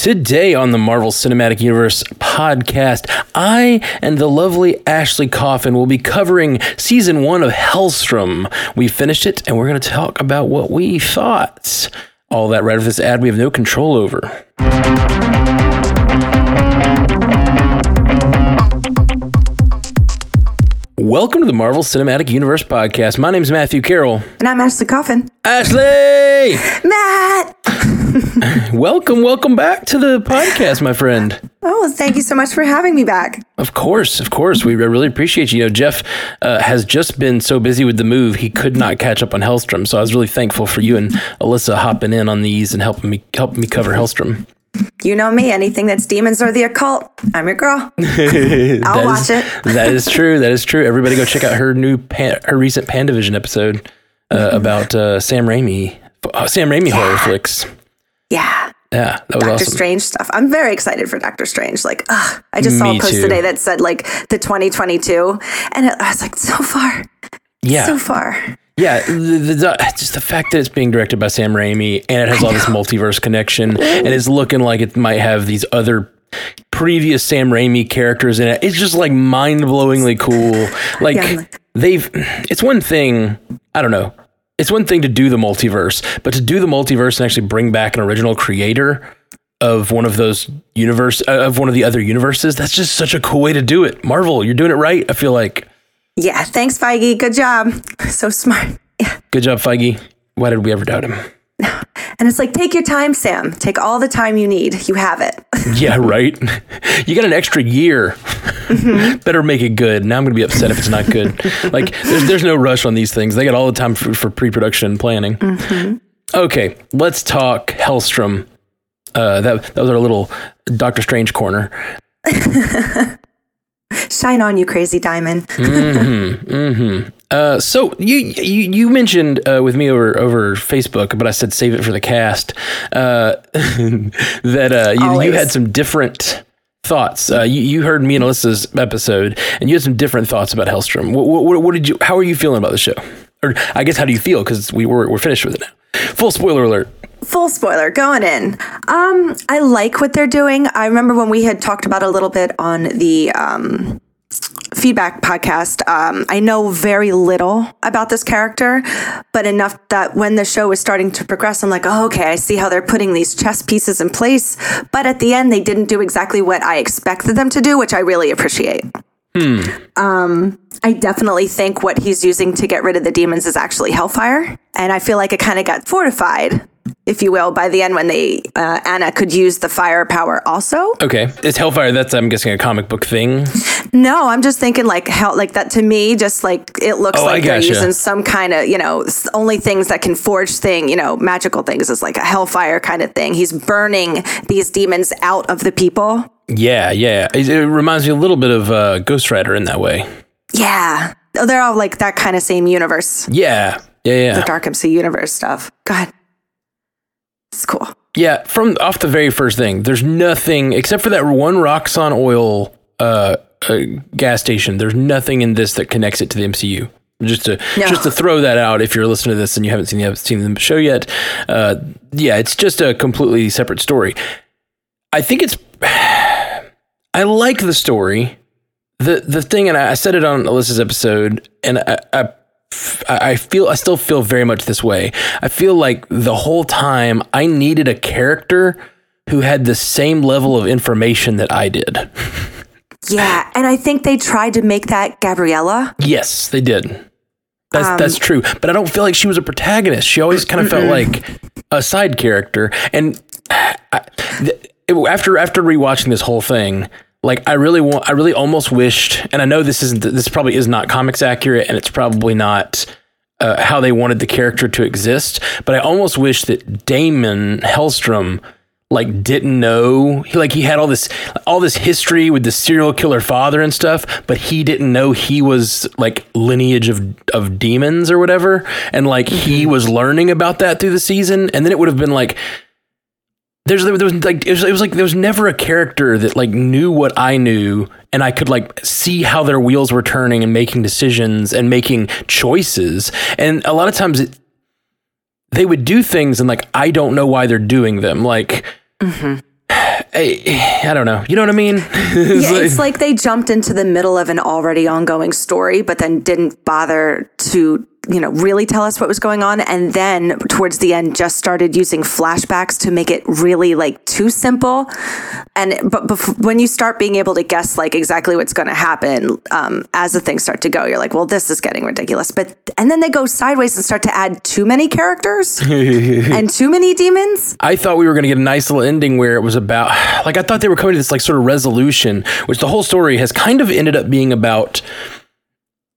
Today on the Marvel Cinematic Universe podcast, I and the lovely Ashley Coffin will be covering season one of Helstrom. We finished it and we're going to talk about what we thought. All that right after this ad we have no control over. Welcome to the Marvel Cinematic Universe podcast. My name is Matthew Carroll. And I'm Ashley Coffin. Ashley! Matt! welcome, welcome back to the podcast, my friend. Oh, thank you so much for having me back. Of course, of course. We really appreciate you. You know, Jeff uh, has just been so busy with the move, he could not catch up on Helstrom. So I was really thankful for you and Alyssa hopping in on these and helping me helping me cover Helstrom. You know me. Anything that's demons or the occult, I'm your girl. I'll watch is, it. that is true. That is true. Everybody go check out her new pan, her recent Pandavision episode uh, mm-hmm. about uh, Sam Raimi, uh, Sam Raimi yeah. horror flicks. Yeah. Yeah, that was Doctor awesome. Strange stuff. I'm very excited for Doctor Strange. Like, ugh, I just saw a post too. today that said like the 2022, and it, I was like, so far, yeah, so far. Yeah, the, the, just the fact that it's being directed by Sam Raimi and it has all this multiverse connection and it's looking like it might have these other previous Sam Raimi characters in it. It's just like mind blowingly cool. Like yeah. they've, it's one thing, I don't know, it's one thing to do the multiverse, but to do the multiverse and actually bring back an original creator of one of those universe uh, of one of the other universes, that's just such a cool way to do it. Marvel, you're doing it right. I feel like. Yeah, thanks, Feige. Good job. So smart. Yeah. Good job, Feige. Why did we ever doubt him? And it's like, take your time, Sam. Take all the time you need. You have it. yeah, right. You got an extra year. Mm-hmm. Better make it good. Now I'm going to be upset if it's not good. like, there's, there's no rush on these things. They got all the time for, for pre production planning. Mm-hmm. Okay, let's talk Helstrom. Uh, that, that was our little Doctor Strange corner. Shine on, you crazy diamond. mm-hmm, mm-hmm. Uh, so you you, you mentioned uh, with me over over Facebook, but I said save it for the cast. Uh, that uh, you, you, had some different thoughts. Uh, you, you heard me and Alyssa's episode, and you had some different thoughts about Helstrom. What, what, what did you? How are you feeling about the show? Or I guess how do you feel? Because we were we're finished with it now. Full spoiler alert full spoiler going in um i like what they're doing i remember when we had talked about a little bit on the um feedback podcast um, i know very little about this character but enough that when the show was starting to progress i'm like oh, okay i see how they're putting these chess pieces in place but at the end they didn't do exactly what i expected them to do which i really appreciate hmm. um, I definitely think what he's using to get rid of the demons is actually Hellfire. And I feel like it kind of got fortified if you will, by the end when they uh, Anna could use the firepower also. Okay, it's Hellfire? That's I'm guessing a comic book thing. No, I'm just thinking like hell, like that to me. Just like it looks oh, like they're using some kind of you know only things that can forge thing you know magical things is like a Hellfire kind of thing. He's burning these demons out of the people. Yeah, yeah. It, it reminds me a little bit of uh, Ghost Rider in that way. Yeah, they're all like that kind of same universe. Yeah, yeah, yeah. The Dark MC universe stuff. Go ahead. It's cool. Yeah, from off the very first thing, there's nothing except for that one Roxxon oil uh, uh, gas station. There's nothing in this that connects it to the MCU. Just to no. just to throw that out, if you're listening to this and you haven't seen the seen the show yet, uh, yeah, it's just a completely separate story. I think it's. I like the story. the The thing, and I said it on Alyssa's episode, and I, I I feel I still feel very much this way. I feel like the whole time I needed a character who had the same level of information that I did. yeah, and I think they tried to make that Gabriella. Yes, they did. That's um, that's true, but I don't feel like she was a protagonist. She always kind of felt like a side character. And I, after after rewatching this whole thing, like I really want I really almost wished and I know this isn't this probably is not comics accurate and it's probably not uh, how they wanted the character to exist but I almost wish that Damon Helstrom like didn't know he like he had all this all this history with the serial killer father and stuff but he didn't know he was like lineage of of demons or whatever and like mm-hmm. he was learning about that through the season and then it would have been like there's there was like it was, it was like there was never a character that like knew what I knew and I could like see how their wheels were turning and making decisions and making choices and a lot of times it, they would do things and like I don't know why they're doing them like mm-hmm. I, I don't know. You know what I mean? it's, yeah, like, it's like they jumped into the middle of an already ongoing story, but then didn't bother to you know, really tell us what was going on. And then towards the end, just started using flashbacks to make it really like too simple. And but when you start being able to guess like exactly what's going to happen um, as the things start to go, you're like, well, this is getting ridiculous. But and then they go sideways and start to add too many characters and too many demons. I thought we were going to get a nice little ending where it was about like I thought they were coming to this like sort of resolution, which the whole story has kind of ended up being about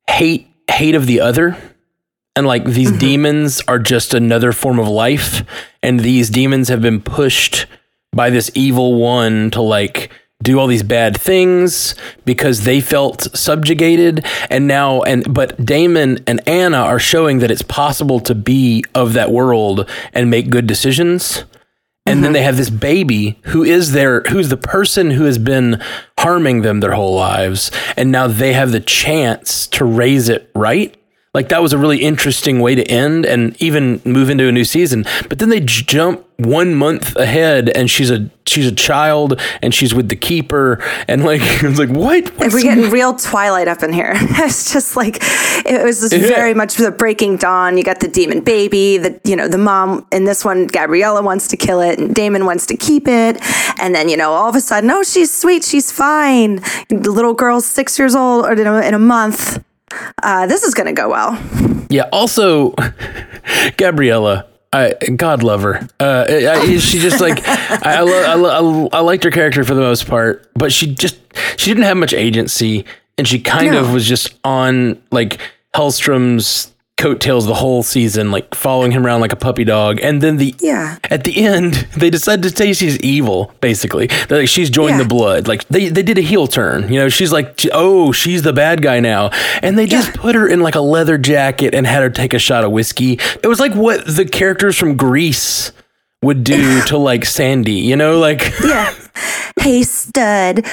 hate hate of the other. And like these mm-hmm. demons are just another form of life. And these demons have been pushed by this evil one to like do all these bad things because they felt subjugated. And now and but Damon and Anna are showing that it's possible to be of that world and make good decisions and mm-hmm. then they have this baby who is their who's the person who has been harming them their whole lives and now they have the chance to raise it right like that was a really interesting way to end and even move into a new season. But then they jump one month ahead and she's a she's a child and she's with the keeper and like it's like what? What's we're getting real twilight up in here. It's just like it was just yeah. very much the breaking dawn. You got the demon baby the you know the mom in this one gabriella wants to kill it and damon wants to keep it. And then you know all of a sudden oh she's sweet she's fine. The little girl's six years old or in a, in a month uh, this is going to go well. Yeah. Also, Gabriella, I, God love her. Uh, I, she just like I, I, lo- I, I, liked her character for the most part, but she just she didn't have much agency, and she kind no. of was just on like Helstrom's coattails the whole season, like following him around like a puppy dog. And then the yeah, at the end, they decided to say she's evil. Basically, They're like she's joined yeah. the blood. Like they they did a heel turn. You know, she's like, oh, she's the bad guy now, and they just yeah. put her in like a leather jacket and had her take a shot of whiskey. It was like what the characters from Greece would do to like Sandy, you know, like yeah. Hey stud. uh,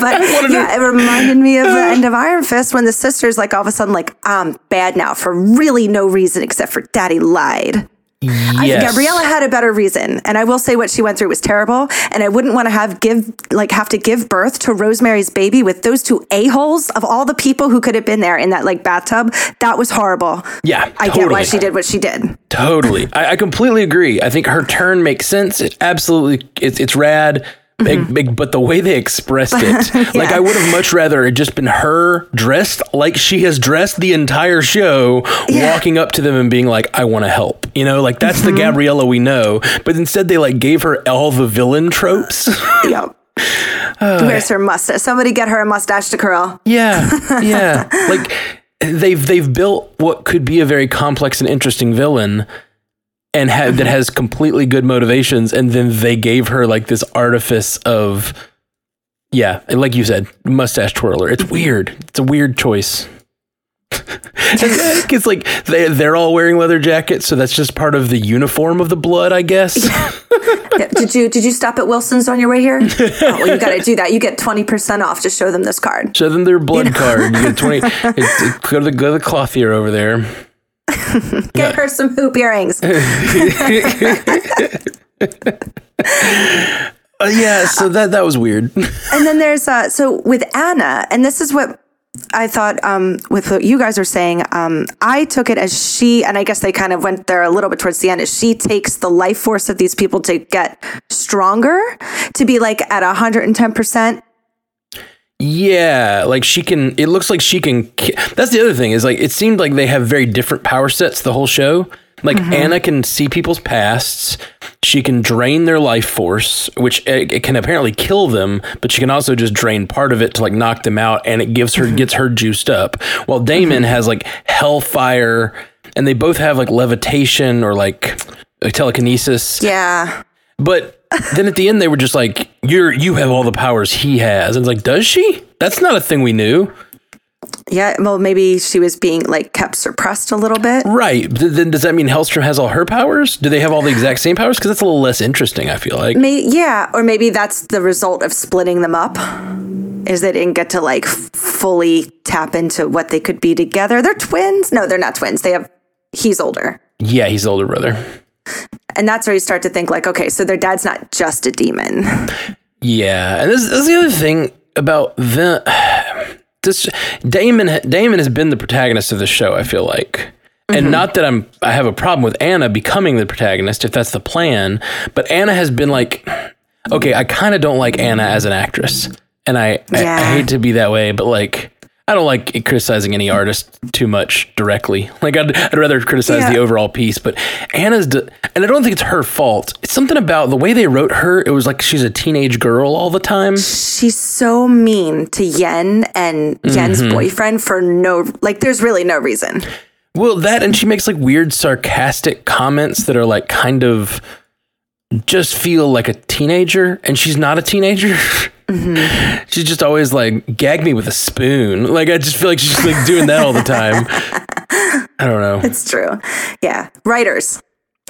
but yeah, it reminded me of the end of Iron Fist when the sisters like all of a sudden like I'm bad now for really no reason except for daddy lied. Yes. I, Gabriella had a better reason, and I will say what she went through was terrible. And I wouldn't want to have give like have to give birth to Rosemary's baby with those two a holes of all the people who could have been there in that like bathtub. That was horrible. Yeah, I totally. get why she did what she did. Totally, I, I, completely agree. I think her turn makes sense. It absolutely, it's it's rad. Mm-hmm. Big, but the way they expressed it, yeah. like I would have much rather it just been her dressed like she has dressed the entire show, yeah. walking up to them and being like, "I want to help," you know, like that's mm-hmm. the Gabriella we know. But instead, they like gave her all the villain tropes. yep. Uh, Where's her mustache? Somebody get her a mustache to curl. Yeah, yeah. like they've they've built what could be a very complex and interesting villain and ha- that has completely good motivations and then they gave her like this artifice of yeah like you said mustache twirler. It's weird. It's a weird choice. It's like they, they're all wearing leather jackets so that's just part of the uniform of the blood i guess. Did you did you stop at wilson's on your way here? Oh, well you got to do that. You get 20% off. To show them this card. Show them their blood you know? card. You get 20 it, it, go to the go to the clothier over there Get her some hoop earrings. uh, yeah, so that that was weird. and then there's uh, so with Anna, and this is what I thought um, with what you guys are saying, um, I took it as she, and I guess they kind of went there a little bit towards the end, as she takes the life force of these people to get stronger, to be like at 110%. Yeah, like she can. It looks like she can. That's the other thing is like it seemed like they have very different power sets the whole show. Like mm-hmm. Anna can see people's pasts. She can drain their life force, which it, it, can apparently kill them, but she can also just drain part of it to like knock them out, and it gives her mm-hmm. gets her juiced up. While Damon mm-hmm. has like hellfire, and they both have like levitation or like telekinesis. Yeah, but then at the end they were just like, "You're you have all the powers he has," and it's like, "Does she? That's not a thing we knew." Yeah, well, maybe she was being like kept suppressed a little bit. Right. Then does that mean Helstrom has all her powers? Do they have all the exact same powers? Because that's a little less interesting. I feel like. May- yeah, or maybe that's the result of splitting them up. Is they didn't get to like fully tap into what they could be together. They're twins. No, they're not twins. They have. He's older. Yeah, he's older brother And that's where you start to think like, okay, so their dad's not just a demon. Yeah, and this, this is the other thing about the this Damon. Damon has been the protagonist of the show. I feel like. And mm-hmm. not that I'm I have a problem with Anna becoming the protagonist if that's the plan, but Anna has been like okay, I kind of don't like Anna as an actress. And I, yeah. I, I hate to be that way, but like I don't like criticizing any artist too much directly. Like I'd, I'd rather criticize yeah. the overall piece, but Anna's, de- and I don't think it's her fault. It's something about the way they wrote her. It was like she's a teenage girl all the time. She's so mean to Yen and mm-hmm. Yen's boyfriend for no, like there's really no reason. Well, that and she makes like weird sarcastic comments that are like kind of just feel like a teenager, and she's not a teenager. Mm-hmm. She's just always like gag me with a spoon. Like I just feel like she's like doing that all the time. I don't know. It's true. Yeah, writers,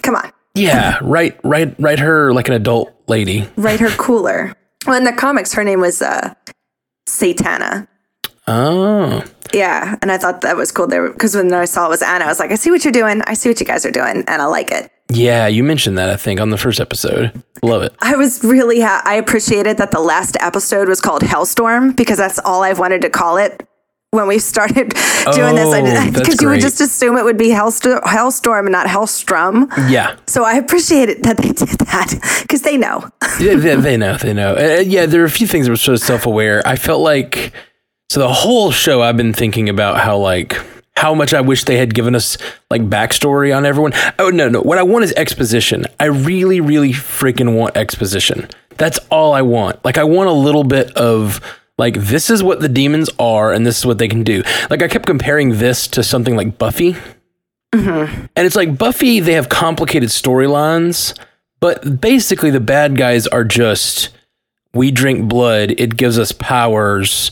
come on. Yeah, write write write her like an adult lady. Write her cooler. Well, in the comics, her name was uh, Satana. Oh. Yeah, and I thought that was cool there because when I saw it was Anna, I was like, I see what you're doing. I see what you guys are doing, and I like it. Yeah, you mentioned that I think on the first episode. Love it. I was really ha- I appreciated that the last episode was called Hellstorm because that's all I've wanted to call it when we started doing oh, this because you would just assume it would be Hellst- Hellstorm and not Helstrom. Yeah. So I appreciate it that they did that because they know. yeah, they, they, know. They know. Uh, yeah, there are a few things that were sort of self aware. I felt like so the whole show I've been thinking about how like how much I wish they had given us like backstory on everyone. Oh no, no. What I want is exposition. I really, really freaking want exposition. That's all I want. Like I want a little bit of like this is what the demons are and this is what they can do. Like I kept comparing this to something like Buffy. Mm-hmm. And it's like Buffy, they have complicated storylines, but basically the bad guys are just we drink blood, it gives us powers.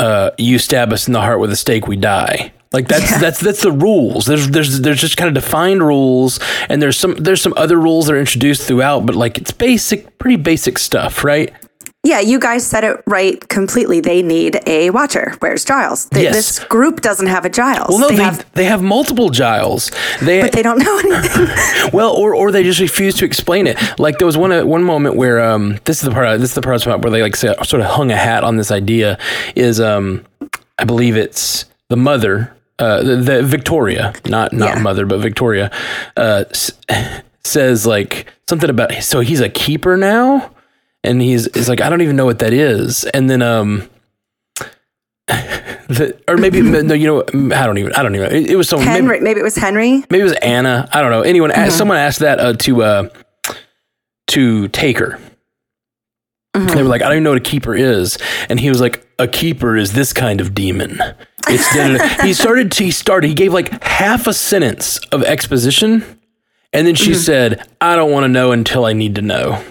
Uh, you stab us in the heart with a stake, we die. Like that's yeah. that's that's the rules. There's there's there's just kind of defined rules, and there's some there's some other rules that are introduced throughout, but like it's basic, pretty basic stuff, right? Yeah, you guys said it right completely. They need a watcher. Where's Giles? They, yes. This group doesn't have a Giles. Well, no, they, they have, they have multiple Giles. They, but they don't know anything. well, or or they just refuse to explain it. Like there was one uh, one moment where um this is the part this is the part where they like sort of hung a hat on this idea is um I believe it's the mother uh, the, the, Victoria, not not yeah. mother, but Victoria, uh, s- says like something about so he's a keeper now, and he's is like I don't even know what that is, and then um. The, or maybe no, you know, I don't even, I don't even. It, it was someone. Henry, maybe, maybe, it was Henry. Maybe it was Anna. I don't know. Anyone, mm-hmm. asked, someone asked that uh, to uh, to Taker. Mm-hmm. They were like, I don't even know what a keeper is, and he was like, a keeper is this kind of demon. It's he started. To, he started. He gave like half a sentence of exposition, and then she mm-hmm. said, "I don't want to know until I need to know."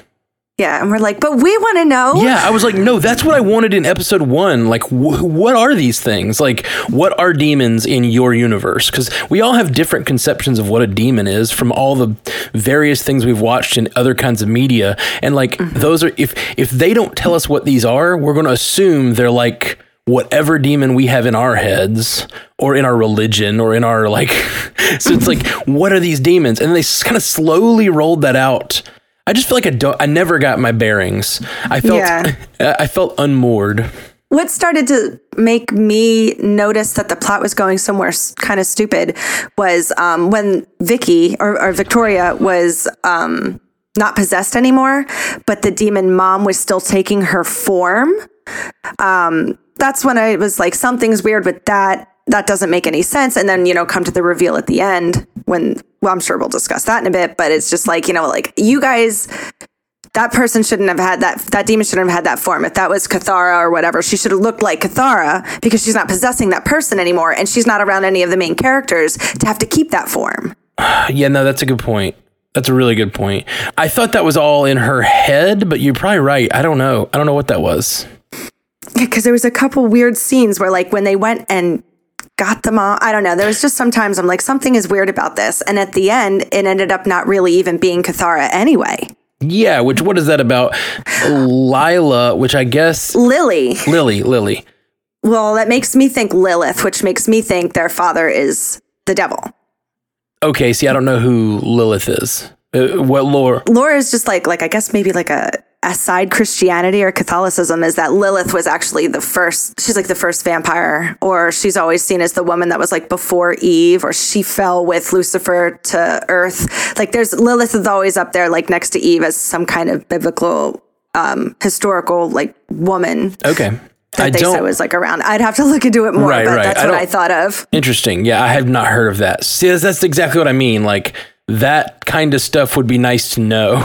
Yeah, and we're like, but we want to know. Yeah, I was like, no, that's what I wanted in episode one. Like, wh- what are these things? Like, what are demons in your universe? Because we all have different conceptions of what a demon is from all the various things we've watched in other kinds of media. And like, mm-hmm. those are if if they don't tell us what these are, we're going to assume they're like whatever demon we have in our heads or in our religion or in our like so it's like what are these demons and they kind of slowly rolled that out i just feel like i don't i never got my bearings i felt yeah. i felt unmoored what started to make me notice that the plot was going somewhere kind of stupid was um, when Vicky or, or Victoria was um, not possessed anymore, but the demon mom was still taking her form. Um, that's when I was like, something's weird with that. That doesn't make any sense. And then, you know, come to the reveal at the end when, well, I'm sure we'll discuss that in a bit, but it's just like, you know, like you guys, that person shouldn't have had that, that demon shouldn't have had that form. If that was Cathara or whatever, she should have looked like Cathara because she's not possessing that person anymore. And she's not around any of the main characters to have to keep that form. Yeah, no, that's a good point. That's a really good point. I thought that was all in her head, but you're probably right. I don't know. I don't know what that was. Yeah, because there was a couple weird scenes where, like, when they went and got them all, I don't know. There was just sometimes I'm like, something is weird about this. And at the end, it ended up not really even being Cathara anyway. Yeah, which what is that about? Lila, which I guess Lily. Lily, Lily. Well, that makes me think Lilith, which makes me think their father is the devil. Okay, see, I don't know who Lilith is. Uh, what lore? Lore is just like like I guess maybe like a aside Christianity or Catholicism is that Lilith was actually the first. She's like the first vampire, or she's always seen as the woman that was like before Eve, or she fell with Lucifer to Earth. Like there's Lilith is always up there, like next to Eve as some kind of biblical, um, historical like woman. Okay. That I they said was like around. I'd have to look into it more, right, but right. that's I what I thought of. Interesting. Yeah, I have not heard of that. See, that's, that's exactly what I mean. Like that kind of stuff would be nice to know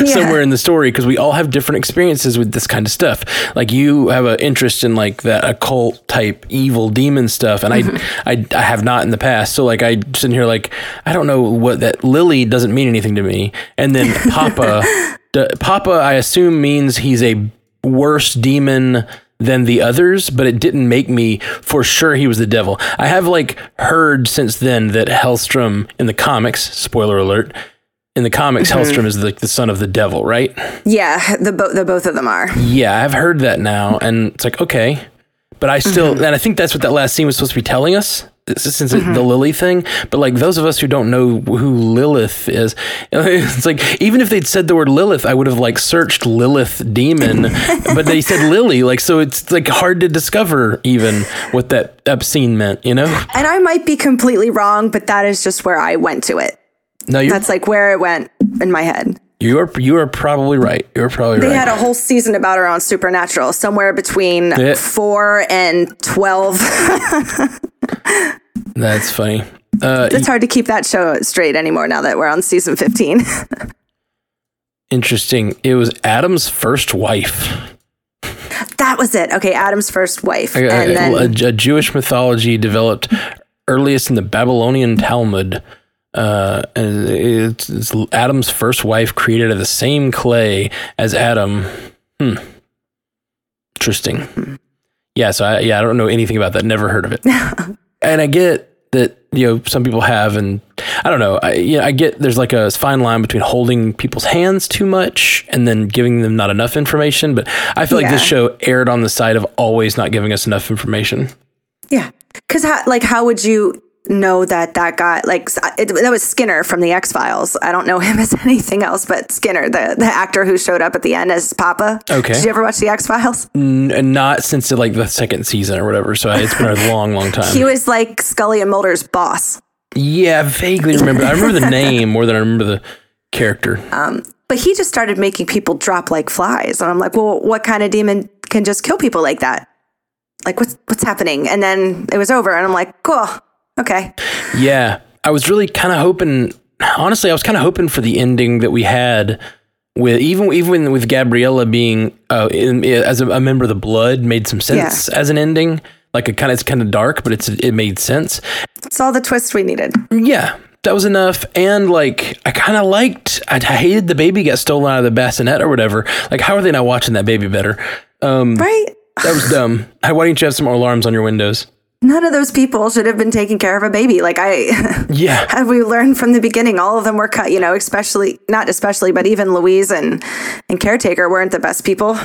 yeah. somewhere in the story because we all have different experiences with this kind of stuff. Like you have an interest in like that occult type evil demon stuff, and mm-hmm. I, I I have not in the past. So like I sit here like I don't know what that Lily doesn't mean anything to me, and then Papa, Papa I assume means he's a worse demon than the others, but it didn't make me for sure he was the devil. I have like heard since then that Helstrom in the comics, spoiler alert, in the comics, mm-hmm. Helstrom is like the, the son of the devil, right? Yeah, the bo- the both of them are. Yeah, I've heard that now, and it's like okay, but I still, mm-hmm. and I think that's what that last scene was supposed to be telling us since mm-hmm. the Lily thing, but like those of us who don't know who Lilith is, it's like even if they'd said the word Lilith, I would have like searched Lilith demon, but they said Lily, like so it's like hard to discover even what that obscene meant, you know. And I might be completely wrong, but that is just where I went to it. No, that's like where it went in my head. You are you are probably right. You're probably they right. They had a whole season about her on Supernatural, somewhere between it, four and twelve. That's funny. Uh, it's hard to keep that show straight anymore now that we're on season fifteen. interesting. It was Adam's first wife. That was it. Okay, Adam's first wife, and then a, a Jewish mythology developed earliest in the Babylonian Talmud. Uh, and it's, it's, Adam's first wife created of the same clay as Adam. Hmm. Interesting. Yeah. So I, yeah, I don't know anything about that. Never heard of it. and I get that you know some people have, and I don't know. I yeah, I get there's like a fine line between holding people's hands too much and then giving them not enough information. But I feel yeah. like this show aired on the side of always not giving us enough information. Yeah, because like how would you know that that guy like it, that was Skinner from the X Files. I don't know him as anything else, but Skinner, the the actor who showed up at the end as Papa. Okay. Did you ever watch the X Files? N- not since like the second season or whatever. So it's been a long, long time. he was like Scully and Mulder's boss. Yeah, I vaguely remember. I remember the name more than I remember the character. Um, but he just started making people drop like flies, and I'm like, well, what kind of demon can just kill people like that? Like, what's what's happening? And then it was over, and I'm like, cool. Okay. Yeah. I was really kind of hoping, honestly, I was kind of hoping for the ending that we had with even even with Gabriella being uh, in, as a, a, member of the Blood made some sense yeah. as an ending. Like it kind of it's kind of dark, but it's it made sense. It's all the twist we needed. Yeah, that was enough. And like I kind of liked. I hated the baby got stolen out of the bassinet or whatever. Like how are they not watching that baby better? Um, right. That was dumb. Why didn't you have some alarms on your windows? None of those people should have been taking care of a baby. Like I, yeah, have we learned from the beginning, all of them were cut. You know, especially not especially, but even Louise and and caretaker weren't the best people.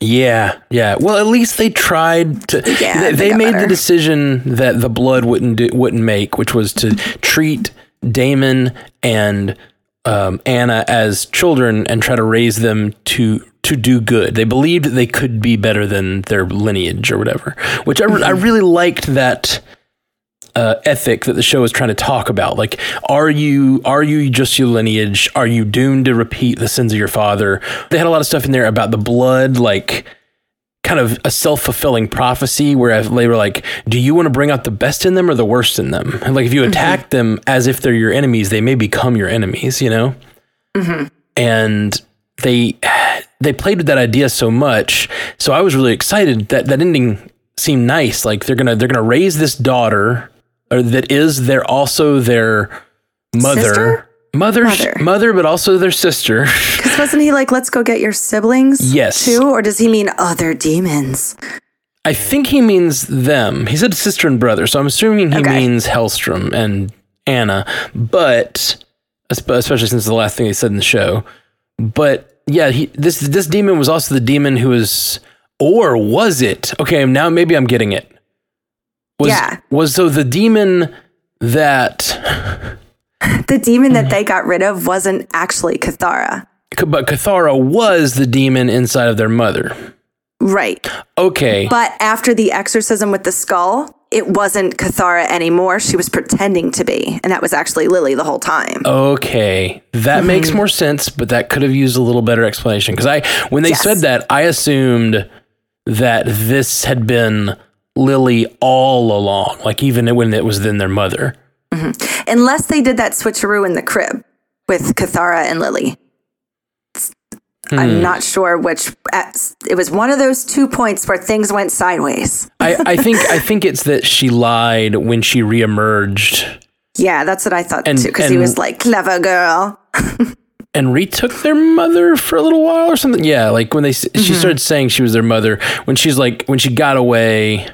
Yeah, yeah. Well, at least they tried to. Yeah, they, they made better. the decision that the blood wouldn't do, wouldn't make, which was to treat Damon and um, Anna as children and try to raise them to to do good. They believed they could be better than their lineage or whatever, which I, re- I really liked that uh, ethic that the show is trying to talk about. Like, are you are you just your lineage? Are you doomed to repeat the sins of your father? They had a lot of stuff in there about the blood, like kind of a self fulfilling prophecy where they were like, do you want to bring out the best in them or the worst in them? And like, if you mm-hmm. attack mm-hmm. them as if they're your enemies, they may become your enemies, you know? Mm-hmm. And they they played with that idea so much. So I was really excited that that ending seemed nice. Like they're gonna they're gonna raise this daughter, or that is they're also their mother. Sister? Mother, mother, mother, but also their sister. Because wasn't he like, "Let's go get your siblings"? Yes. Too, or does he mean other demons? I think he means them. He said sister and brother, so I'm assuming he okay. means Helstrom and Anna. But especially since the last thing he said in the show. But yeah, he, this this demon was also the demon who was, or was it? Okay, now maybe I'm getting it. Was, yeah. Was so the demon that The demon that they got rid of wasn't actually Cathara. But Cathara was the demon inside of their mother. Right. Okay. But after the exorcism with the skull, it wasn't Cathara anymore. She was pretending to be. And that was actually Lily the whole time. Okay. That Mm-hmm. makes more sense, but that could have used a little better explanation. Because I when they Yes. said that, I assumed that this had been Lily all along, like even when it was then their mother. Unless they did that switcheroo in the crib with Cathara and Lily. Hmm. I'm not sure which. It was one of those two points where things went sideways. I, I think I think it's that she lied when she reemerged Yeah, that's what I thought And- too. Because he was like, clever girl. and retook their mother for a little while or something. Yeah, like when they s she started saying she was their mother when she's like when she got away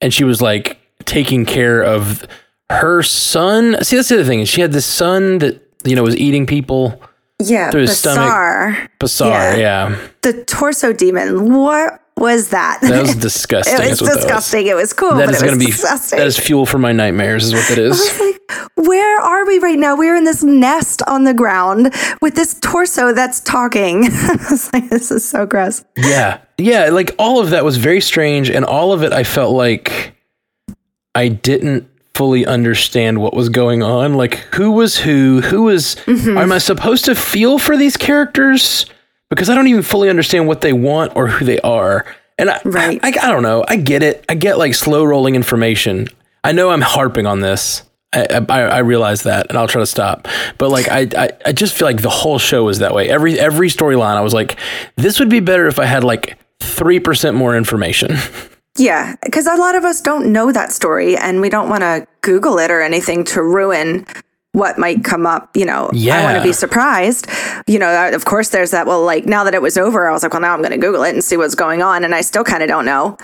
and she was like taking care of her son. See, that's the other thing. She had this son that you know was eating people. Yeah, Through his stomach. Basar, Yeah. yeah, the torso demon. What was that? that was disgusting. it was is what was. disgusting. It was cool, That but is going to be disgusting. that is fuel for my nightmares. Is what that is. Like, where are we right now? We're in this nest on the ground with this torso that's talking. I was like, this is so gross. Yeah. Yeah. Like all of that was very strange. And all of it, I felt like I didn't fully understand what was going on. Like who was who? Who was, Mm-hmm. am I supposed to feel for these characters? Because I don't even fully understand what they want or who they are. And I, Right. I, I don't know. I get it. I get like slow rolling information. I know I'm harping on this. I, I, I realize that, and I'll try to stop. But like, I, I, I just feel like the whole show was that way. Every every storyline, I was like, this would be better if I had like three percent more information. Yeah, because a lot of us don't know that story and we don't want to Google it or anything to ruin what might come up. You know, I want to be surprised. You know, of course, there's that. Well, like now that it was over, I was like, well, now I'm going to Google it and see what's going on. And I still kind of don't know.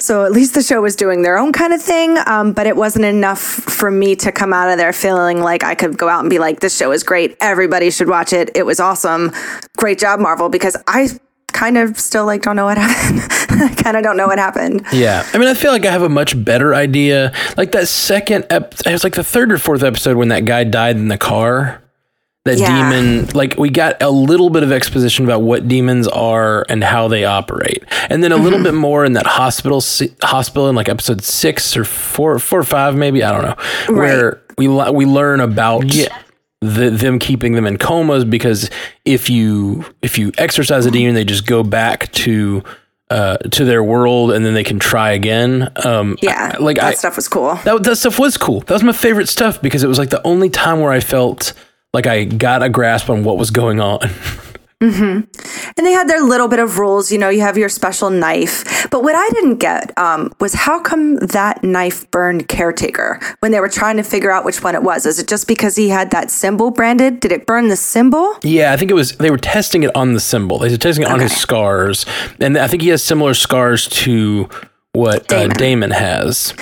So at least the show was doing their own kind of thing. Um, but it wasn't enough for me to come out of there feeling like I could go out and be like, this show is great. Everybody should watch it. It was awesome. Great job, Marvel, because I kind of still like don't know what happened. I kind of don't know what happened. Yeah, I mean, I feel like I have a much better idea. Like that second, ep- it was like the third or fourth episode when that guy died in the car. That Yeah. demon, like we got a little bit of exposition about what demons are and how they operate, and then a little mm-hmm. bit more in that hospital hospital in like episode six or four, four or five, maybe I don't know, where we we learn about the, them keeping them in comas because if you if you exercise a demon, they just go back to uh, to their world and then they can try again. Um, Yeah, I- like that I, stuff was cool. that that stuff was cool. That was my favorite stuff because it was like the only time where I felt like I got a grasp on what was going on. And they had their little bit of rules. You know, you have your special knife. But what I didn't get um, was how come that knife burned caretaker when they were trying to figure out which one it was? Is it just because he had that symbol branded? Did it burn the symbol? Yeah, I think it was they were testing it on the symbol. They were testing it on his scars, and I think he has similar scars to what Damon, uh. Damon has.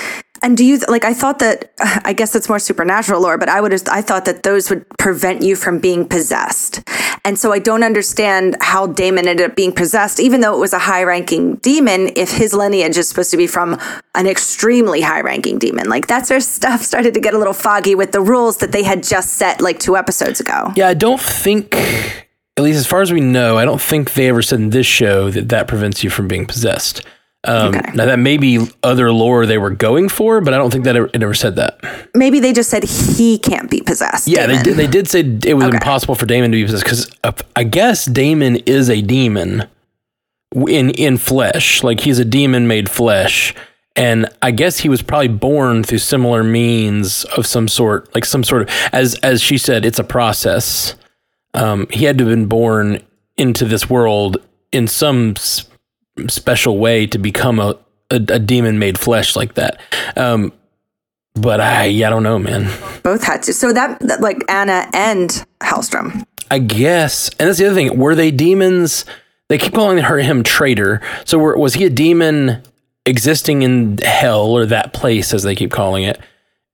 And do you like? I thought that. I guess it's more supernatural lore, but I would. I thought that those would prevent you from being possessed, and so I don't understand how Damon ended up being possessed, even though it was a high-ranking demon. If his lineage is supposed to be from an extremely high-ranking demon, like that's where stuff started to get a little foggy with the rules that they had just set like two episodes ago. Yeah, I don't think, at least as far as we know, I don't think they ever said in this show that that prevents you from being possessed. Um, Okay. Now that may be other lore they were going for, but I don't think that it, it ever said that. Maybe they just said he can't be possessed. Yeah, they did. They did say it was Okay. impossible for Damon to be possessed because uh, I guess Damon is a demon in in flesh. Like he's a demon made flesh, and I guess he was probably born through similar means of some sort, like some sort of as as she said, it's a process. Um, he had to have been born into this world in some s- special way to become a, a, a demon made flesh like that. Um, but I, yeah, I don't know, man. both had to. So that, that like Anna and Helstrom. I guess, and that's the other thing. Were they demons? They keep calling her him traitor. So were, was he a demon existing in hell or that place, as they keep calling it?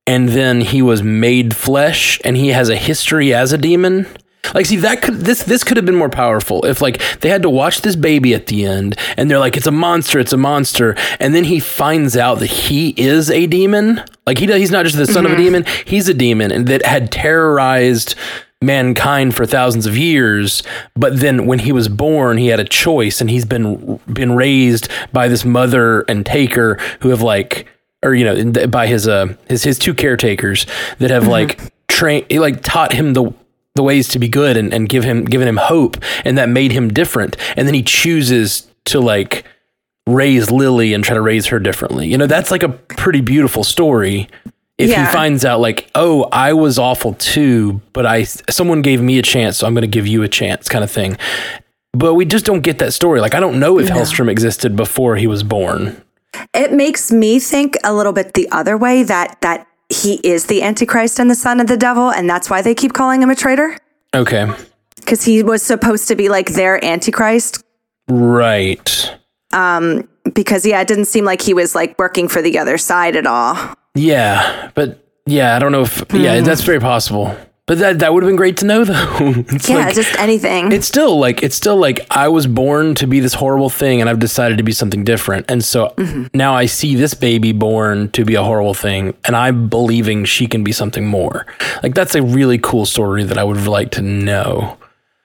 And then he was made flesh, and he has a history as a demon. Like, see, that could this this could have been more powerful if like they had to watch this baby at the end, and they're like, "It's a monster, it's a monster," and then he finds out that he is a demon. Like he he's not just the son mm-hmm. of a demon; he's a demon, and that had terrorized mankind for thousands of years but then when he was born he had a choice and he's been been raised by this mother and taker who have like or you know by his uh his his two caretakers that have mm-hmm. like trained like taught him the the ways to be good and, and give him given him hope and that made him different and then he chooses to like raise Lily and try to raise her differently. You know, that's like a pretty beautiful story. If yeah. he finds out like, oh, I was awful too, but I someone gave me a chance, so I'm going to give you a chance, kind of thing. But we just don't get that story. Like, I don't know if no. Helstrom existed before he was born. It makes me think a little bit the other way that that he is the Antichrist and the son of the devil, and that's why they keep calling him a traitor. Okay. Because he was supposed to be like their Antichrist. Right. Um, because yeah, it didn't seem like he was like working for the other side at all. Yeah, but yeah, I don't know if yeah, mm. that's very possible. But that that would have been great to know though. yeah, like, just anything. It's still like it's still like I was born to be this horrible thing and I've decided to be something different. And so mm-hmm. now I see this baby born to be a horrible thing and I'm believing she can be something more. Like that's a really cool story that I would like to know.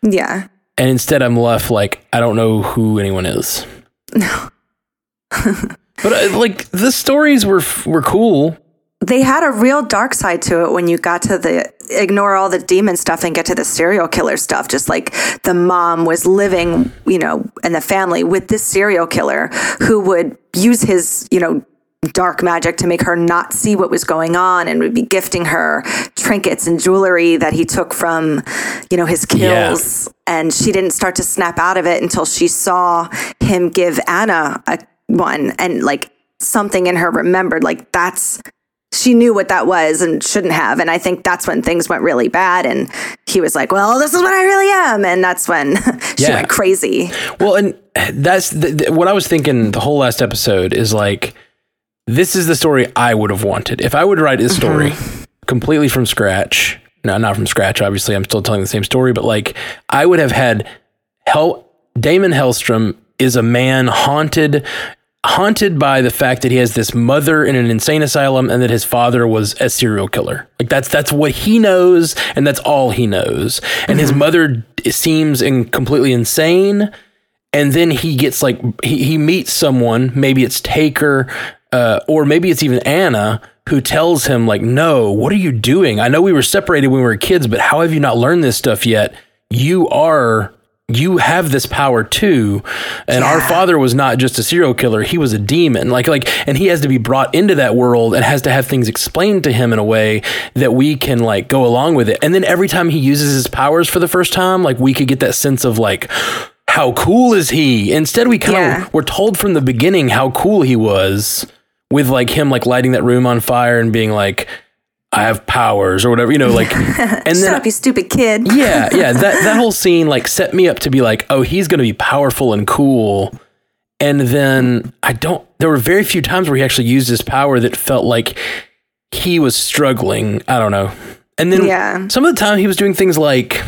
Yeah. And instead I'm left like I don't know who anyone is. No. but uh, like the stories were were cool they had a real dark side to it when you got to the ignore all the demon stuff and get to the serial killer stuff. Just like the mom was living, you know, and the family with this serial killer who would use his, you know, dark magic to make her not see what was going on and would be gifting her trinkets and jewelry that he took from you know his kills yeah. and she didn't start to snap out of it until she saw him give Anna a one and like something in her remembered like that's she knew what that was and shouldn't have. And I think that's when things went really bad. And he was like, well, this is what I really am. And that's when she yeah. went crazy. Well, and that's the, the, what I was thinking the whole last episode is like, this is the story I would have wanted. If I would write this story mm-hmm. completely from scratch, no, not from scratch, obviously, I'm still telling the same story, but like, I would have had Hel- Damon Helstrom is a man haunted haunted by the fact that he has this mother in an insane asylum and that his father was a serial killer. Like that's that's what he knows and that's all he knows. And mm-hmm. his mother seems in completely insane. And then he gets like he, he meets someone, maybe it's Taker, uh, or maybe it's even Anna, who tells him like, "No, what are you doing? I know we were separated when we were kids, but how have you not learned this stuff yet? You are you have this power too and yeah. our father was not just a serial killer he was a demon like like and he has to be brought into that world and has to have things explained to him in a way that we can like go along with it and then every time he uses his powers for the first time like we could get that sense of like how cool is he instead we kind yeah. of were told from the beginning how cool he was with like him like lighting that room on fire and being like I have powers or whatever, you know, like and then up, you stupid kid. yeah, yeah. That that whole scene like set me up to be like, oh, he's gonna be powerful and cool. And then I don't there were very few times where he actually used his power that felt like he was struggling. I don't know. And then yeah. some of the time he was doing things like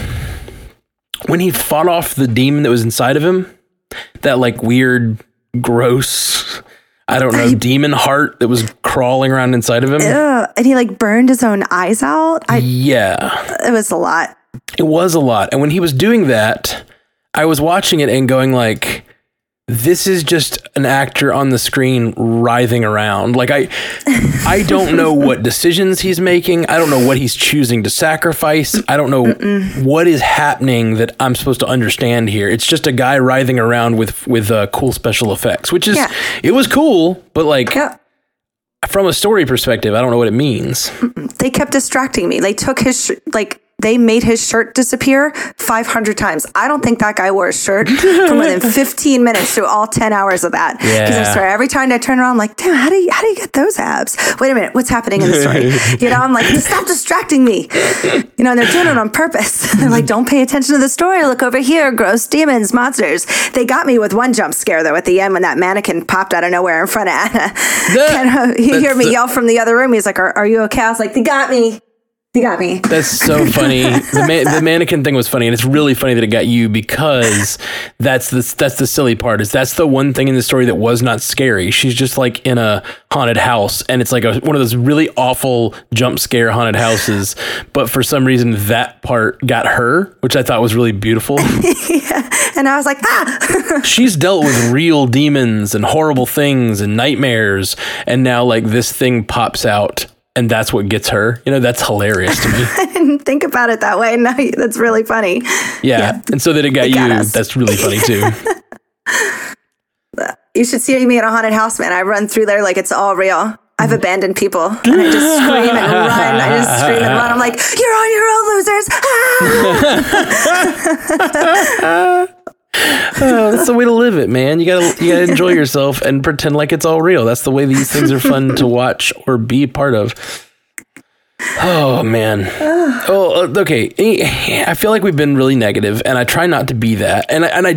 when he fought off the demon that was inside of him, that like weird, gross I don't know, demon heart that was crawling around inside of him. Ew. And he like burned his own eyes out. I, yeah. It was a lot. It was a lot. And when he was doing that, I was watching it and going like, this is just an actor on the screen writhing around. Like I I don't know what decisions he's making. I don't know what he's choosing to sacrifice. I don't know Mm-mm. what is happening that I'm supposed to understand here. It's just a guy writhing around with with uh, cool special effects, which is yeah. it was cool, but like yeah. from a story perspective, I don't know what it means. They kept distracting me. They took his sh- like they made his shirt disappear 500 times. I don't think that guy wore a shirt for more than 15 minutes through all 10 hours of that. Because yeah. I swear, every time I turn around, I'm like, damn, how do you, how do you get those abs? Wait a minute, what's happening in the story? you know, I'm like, stop distracting me. You know, and they're doing it on purpose. they're like, don't pay attention to the story. Look over here, gross demons, monsters. They got me with one jump scare though at the end when that mannequin popped out of nowhere in front of Anna. The, and, uh, he hear me the, yell from the other room. He's like, are, are you okay? I was like, they got me. You got me. That's so funny. the, ma- the mannequin thing was funny, and it's really funny that it got you because that's the that's the silly part. Is that's the one thing in the story that was not scary. She's just like in a haunted house, and it's like a, one of those really awful jump scare haunted houses. But for some reason, that part got her, which I thought was really beautiful. yeah. And I was like, ah. She's dealt with real demons and horrible things and nightmares, and now like this thing pops out and that's what gets her. You know, that's hilarious to me. I didn't think about it that way. No, that's really funny. Yeah. yeah. And so that it got it you, that's really funny too. you should see me at a haunted house, man. I run through there like it's all real. I've abandoned people and I just scream and run. I just scream and run. I'm like, you're on your own, losers. Oh, that's the way to live it, man. You gotta you gotta enjoy yourself and pretend like it's all real. That's the way these things are fun to watch or be part of. Oh man. Oh, okay. I feel like we've been really negative, and I try not to be that. And I, and I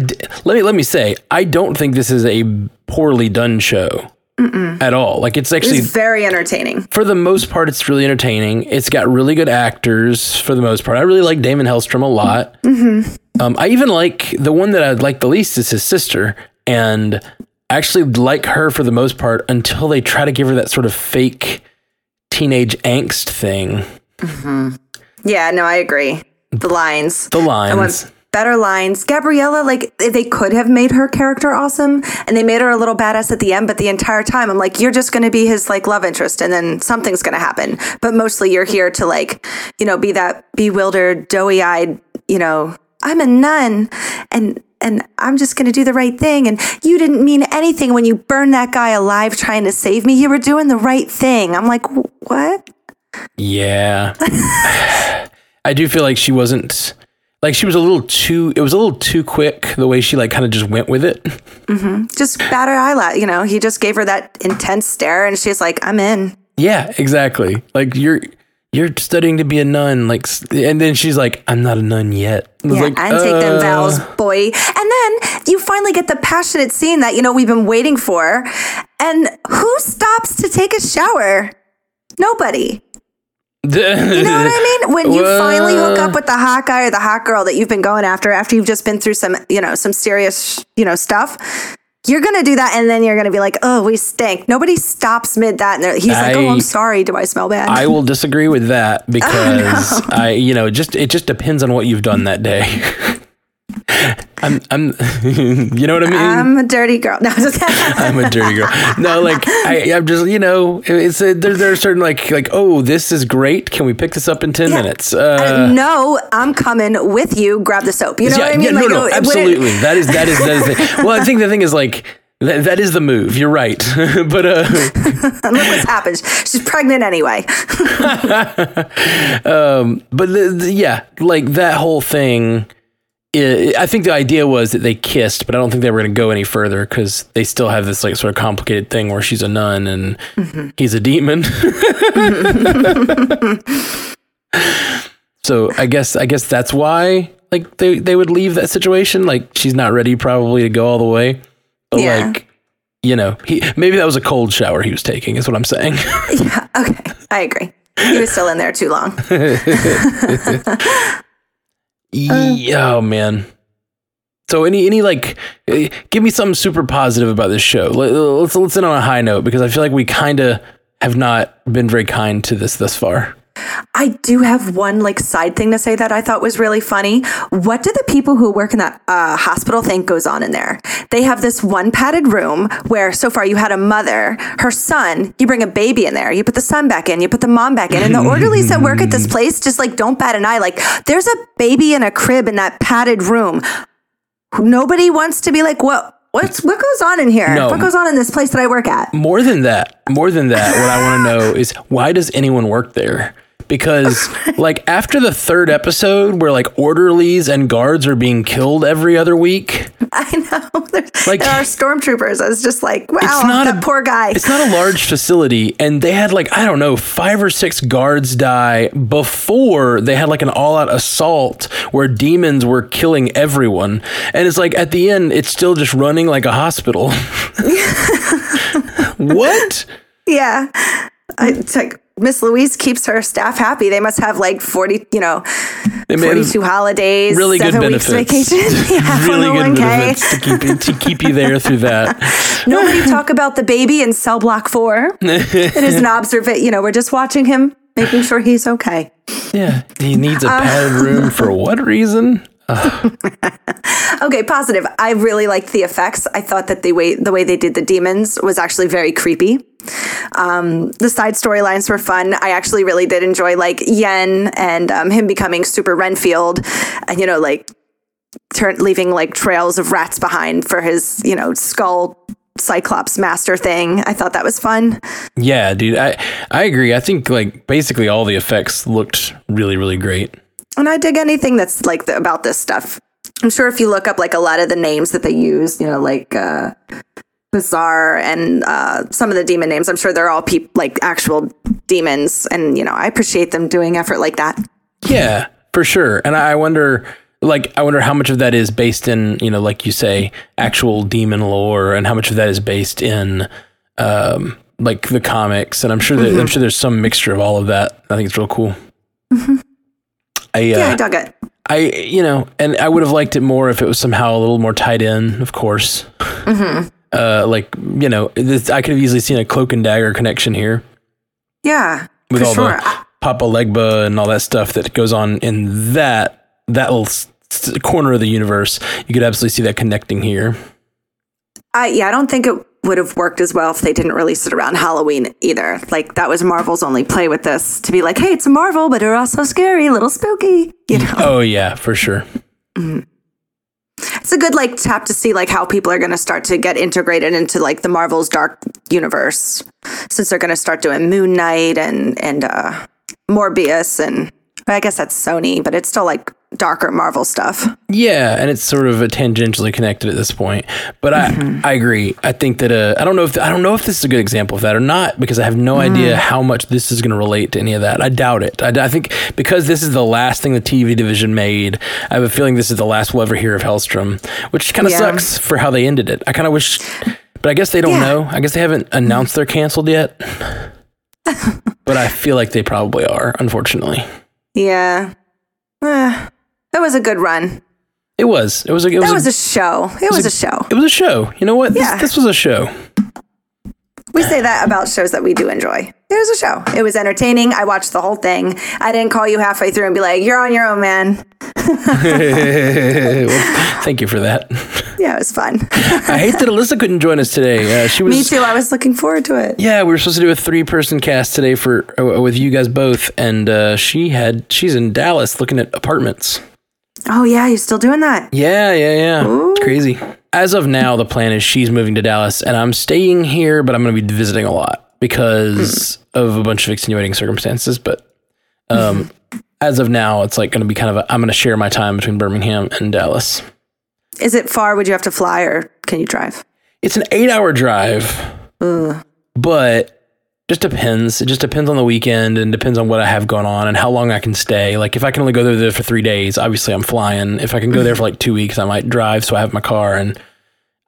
let me let me say, I don't think this is a poorly done show. Mm-mm. at all. Like it's actually it's very entertaining. For the most part, it's really entertaining. It's got really good actors for the most part. I really like Daimon Helstrom a lot. Mm-hmm. Um, I even like the one that I like the least is his sister, and I actually like her for the most part until they try to give her that sort of fake teenage angst thing. Mm-hmm. Yeah, no, I agree. The lines, the lines better lines. Gabriella, like they could have made her character awesome and they made her a little badass at the end, but the entire time I'm like, you're just going to be his like love interest and then something's going to happen. But mostly you're here to like, you know, be that bewildered, doughy eyed, you know, I'm a nun and and I'm just going to do the right thing. And you didn't mean anything when you burned that guy alive trying to save me. You were doing the right thing. I'm like, what? Yeah. I do feel like she wasn't like she was a little too it was a little too quick the way she like kind of just went with it. Mm-hmm. just batter eyelash you know? He just gave her that intense stare and she's like i'm in. Yeah exactly. Like you're you're studying to be a nun like and then she's like i'm not a nun yet. I yeah, like, and uh. take them vows boy. And then you finally get the passionate scene that you know we've been waiting for. And who stops to take a shower? Nobody you know what I mean? When you finally hook up with the hot guy or the hot girl that you've been going after after you've just been through some, you know, some serious, you know, stuff, you're gonna do that, and then you're gonna be like, "Oh, we stink." Nobody stops mid that, and he's I, like, "Oh, I'm sorry. Do I smell bad?" I will disagree with that because oh, no. I, you know, just it just depends on what you've done that day. I'm, I'm, you know what I mean? I'm a dirty girl. No, I'm a dirty girl. No, like I, am just, you know, it's a, there, there are certain like, like, oh, this is great. Can we pick this up in ten yeah. minutes? Uh, uh, no, I'm coming with you. Grab the soap. You know yeah, what I mean? Yeah, no, like, no, it, absolutely. That is that is that is. The, well, I think the thing is like. That, that is the move. You're right, but uh, look what's happened. She's pregnant anyway. um, but the, the, yeah, like that whole thing I think the idea was that they kissed, but I don't think they were going to go any further because they still have this like sort of complicated thing where she's a nun and mm-hmm. he's a demon. so I guess I guess that's why like they they would leave that situation. Like she's not ready probably to go all the way. But yeah. like you know, he maybe that was a cold shower he was taking. Is what I'm saying. yeah. Okay. I agree. He was still in there too long. Yeah, oh man. So any any like, eh, give me something super positive about this show. Let's let's end on a high note because I feel like we kind of have not been very kind to this thus far. I do have one like side thing to say that I thought was really funny. What do the people who work in that uh, hospital think goes on in there? They have this one padded room where so far you had a mother, her son, you bring a baby in there, you put the son back in, you put the mom back in, and the orderlies that work at this place just like don't bat an eye. Like there's a baby in a crib in that padded room. Nobody wants to be like, what? What's what goes on in here? No, what goes on in this place that I work at? More than that, more than that, what I want to know is why does anyone work there? Because like after the third episode where like orderlies and guards are being killed every other week. I know. There's, like there are stormtroopers. I was just like, wow, it's not that a, poor guy. It's not a large facility, and they had like I don't know five or six guards die before they had like an all-out assault where demons were killing everyone, and it's like at the end, it's still just running like a hospital. what? Yeah, I, it's like Miss Louise keeps her staff happy. They must have like 40, you know, 42 holidays, really seven good weeks benefits. vacation. yeah, really good 401k. benefits to keep, you- to keep you there through that. Nobody talk about the baby in cell block four. it is an observation. You know, we're just watching him, making sure he's okay. Yeah, he needs a Uh, padded room for what reason? Okay, positive. I really liked the effects. I thought that the way the way they did the demons was actually very creepy. Um, the side storylines were fun. I actually really did enjoy like Yen and um, him becoming Super Renfield, and you know, like turn leaving like trails of rats behind for his you know skull Cyclops master thing. I thought that was fun. Yeah, dude, I I agree. I think like basically all the effects looked really really great. And I dig anything that's like the, about this stuff. I'm sure if you look up like a lot of the names that they use, you know, like uh, Bizarre and uh, some of the demon names, I'm sure they're all peop- like actual demons. And, you know, I appreciate them doing effort like that. Yeah, for sure. And I I wonder, like, I wonder how much of that is based in, you know, like you say, actual demon lore, and how much of that is based in, um, like the comics. And I'm sure that I'm sure there's some mixture of all of that. I think it's real cool. I, uh, Yeah, I dug it. I, you know, and I would have liked it more if it was somehow a little more tied in. Of course, uh, like you know, this, I could have easily seen a cloak and dagger connection here Yeah, with all sure. the Papa Legba and all that stuff that goes on in that that little corner of the universe. You could absolutely see that connecting here. I, yeah, I don't think it would have worked as well if they didn't release it around Halloween either. Like that was Marvel's only play with this to be like, hey, it's a Marvel, but they're also scary, a little spooky. You know, Oh yeah, for sure. it's a good like tap to see like how people are going to start to get integrated into like the Marvel's dark universe since they're going to start doing Moon Knight and and uh, Morbius and I guess that's Sony, but it's still like darker Marvel stuff. Yeah, and it's sort of a tangentially connected at this point. But Mm-hmm. I I agree. I think that uh, I don't know if I don't know if this is a good example of that or not because I have no Mm. idea how much this is going to relate to any of that. I doubt it. I, I think because this is the last thing the TV division made, I have a feeling this is the last we'll ever hear of Helstrom, which kind of Yeah. sucks for how they ended it. I kind of wish, but I guess they don't Yeah. know. I guess they haven't announced they're canceled yet. but I feel like they probably are, unfortunately. Yeah, Eh, it was a good run. It was. It was. A, it was. That a, was a show. It was a show. it was a show. You know what? Yeah. This, this was a show. We say that about shows that we do enjoy. It was a show. It was entertaining. I watched the whole thing. I didn't call you halfway through and be like, "You're on your own, man." well, thank you for that. Yeah, it was fun. I hate that Alyssa couldn't join us today. Uh, she was. Me too. I was looking forward to it. Yeah, we were supposed to do a three-person cast today for uh, with you guys both, and uh, she had she's in Dallas looking at apartments. Oh yeah, you're still doing that. Yeah, yeah, yeah. It's crazy. As of now, the plan is she's moving to Dallas, and I'm staying here, but I'm going to be visiting a lot because of a bunch of extenuating circumstances. But um, as of now, it's like going to be kind of a, I'm going to share my time between Birmingham and Dallas. Is it far? Would you have to fly or can you drive? It's an eight hour drive, but just depends. It just depends on the weekend and depends on what I have going on and how long I can stay. Like if I can only go there for three days, obviously I'm flying. If I can go there for like two weeks, I might drive. So I have my car and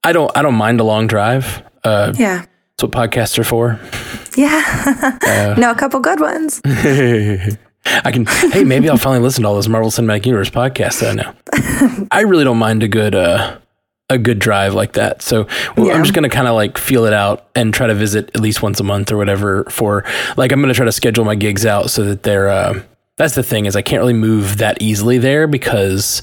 I don't, I don't mind a long drive. Uh, Yeah. that's what podcasts are for. Yeah. no, a couple good ones. I can, hey, maybe I'll finally listen to all those Marvel Cinematic Universe podcasts that I know. I really don't mind a good, uh, a good drive like that. So Yeah. I'm just going to kind of like feel it out and try to visit at least once a month or whatever for like, I'm going to try to schedule my gigs out so that they're, uh, that's the thing is I can't really move that easily there because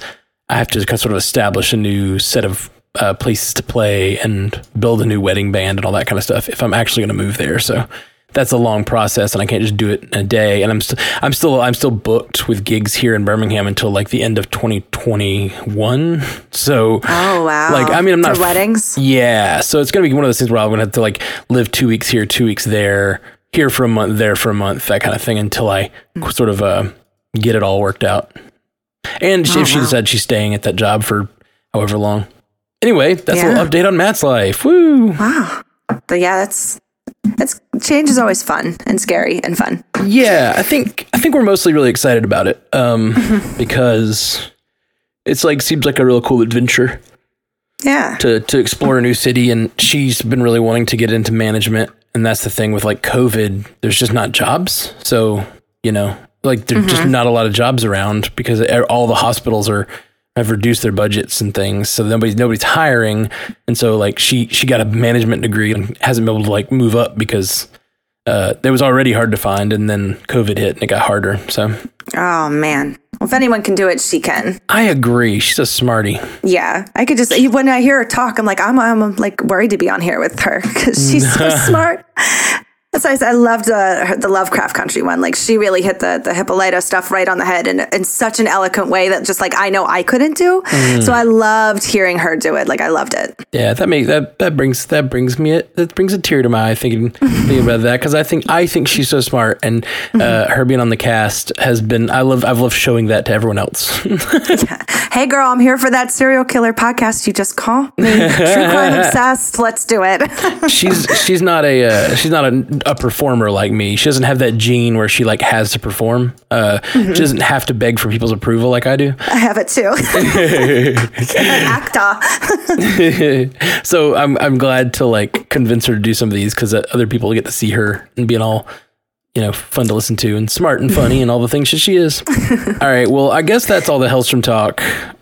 I have to sort of establish a new set of uh, places to play and build a new wedding band and all that kind of stuff if I'm actually going to move there. So that's a long process and I can't just do it in a day. And I'm still, I'm still, I'm still booked with gigs here in Birmingham until like the end of 2021. So, Oh wow. like, I mean, I'm not for weddings. yeah. So it's going to be one of those things where I'm going to have to like live two weeks here, two weeks there, here for a month, there for a month, that kind of thing until I Hmm. sort of, uh, get it all worked out. And Oh, if she said she's staying at that job for however long. Anyway, that's a little update on Matt's life. Woo. Wow. But yeah, that's that's change is always fun and scary and fun. Yeah, I think I think we're mostly really excited about it um, because it's like seems like a real cool adventure Yeah. to to explore a new city, and she's been really wanting to get into management and that's the thing with like COVID. There's just not jobs, so you know, like there's just not a lot of jobs around because all the hospitals are have reduced their budgets and things, so nobody's nobody's hiring, and so like she she got a management degree and hasn't been able to like move up because uh, it was already hard to find, and then COVID hit and it got harder. So Oh man. Well, if anyone can do it, she can. I agree. She's a smarty. Yeah, I could just when I hear her talk, I'm like, I'm, I'm like worried to be on here with her because she's so smart. That's I, loved uh, the Lovecraft Country one. Like she really hit the the Hippolyta stuff right on the head in, in such an eloquent way that just like I know I couldn't do. So I loved hearing her do it. Like I loved it. Yeah, that makes that that brings that brings me a, that brings a tear to my eye thinking thinking about that because I think I think she's so smart and uh, her being on the cast has been I love I've loved showing that to everyone else. Hey girl, I'm here for that serial killer podcast. You just call me true crime obsessed. Let's do it. she's she's not a uh, she's not a, a performer like me. She doesn't have that gene where she like has to perform. Uh, She doesn't have to beg for people's approval like I do. I have it too. An actor. so I'm I'm glad to like convince her to do some of these because other people get to see her and being all you know fun to listen to and smart and funny and all the things that she is. all right, well I guess that's all the Helstrom talk.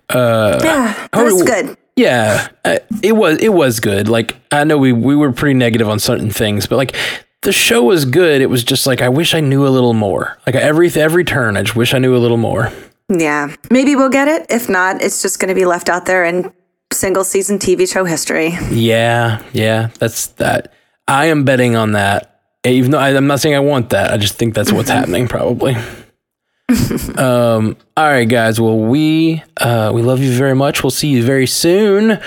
Uh, Yeah, that was good. yeah, uh, it was it was good. Like I know we we were pretty negative on certain things, but like the show was good. It was just like I wish I knew a little more. Like every every turn, I just wish I knew a little more. Yeah, maybe we'll get it. If not, it's just going to be left out there in single season TV show history. Yeah, yeah, that's that. I am betting on that. Even though I, I'm not saying I want that, I just think that's what's happening probably. um. All right, guys. Well, we uh we love you very much. We'll see you very soon. Uh,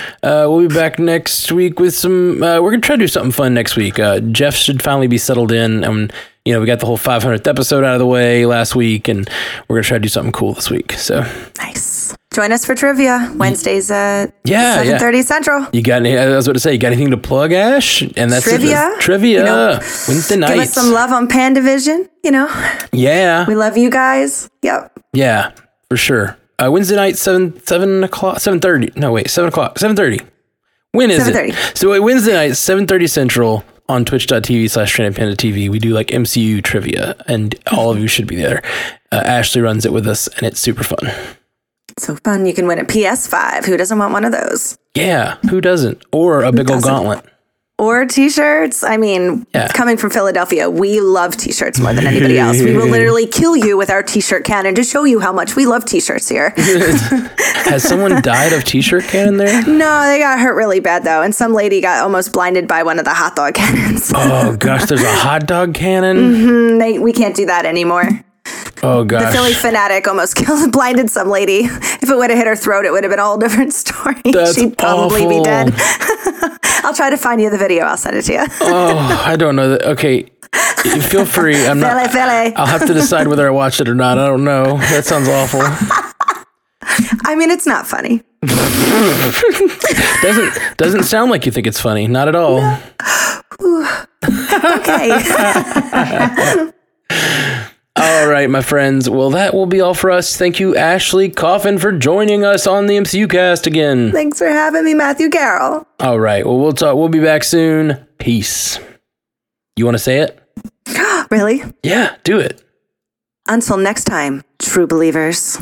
we'll be back next week with some. Uh, we're gonna try to do something fun next week. Uh, Jeff should finally be settled in, and you know we got the whole 500th episode out of the way last week, and we're gonna try to do something cool this week. So Nice. Join us for trivia Wednesdays at Yeah, seven yeah. Central. you got any? I was about to say, you got anything to plug, Ash? And that's it. Trivia? Trivia. You know, Wednesday Give us some love on Pandavision. You know, Yeah. we love you guys. Yep. Yeah, for sure. Uh, Wednesday night, seven seven o'clock, seven thirty. No, wait, seven o'clock, seven thirty. When is 7:30. it? So wait, Wednesday night, seven thirty central on Twitch.tv slash TV. We do like MCU trivia, and all of you should be there. Uh, Ashley runs it with us, and it's super fun. So fun. You can win a PS5. Who doesn't want one of those? Yeah, who doesn't? Or a big old doesn't? gauntlet. Or t-shirts. I mean, Yeah. coming from Philadelphia, we love t-shirts more than anybody else. We will literally kill you with our t-shirt cannon to show you how much we love t-shirts here. Has someone died of T-shirt cannon there? no, they got hurt really bad though, and some lady got almost blinded by one of the hot dog cannons. Oh gosh, there's a hot dog cannon. And they, we can't do that anymore. Oh god! The Phillie Phanatic almost killed, blinded some lady. If it would have hit her throat, it would have been a whole different story. That's She'd probably awful. be dead. I'll try to find you the video. I'll send it to you. oh I don't know that. Okay, feel free. I'm not. Philly, Philly. I'll have to decide whether I watch it or not. I don't know. That sounds awful. I mean, it's not funny. Doesn't doesn't sound like you think it's funny. Not at all. Okay. All right, my friends. Well, that will be all for us. Thank you, Ashley Coffin, for joining us on the MCU cast again. Thanks for having me, Matthew Carroll. All right. Well, we'll talk. We'll be back soon. Peace. You want to say it? Really? Yeah, do it. Until next time, true believers.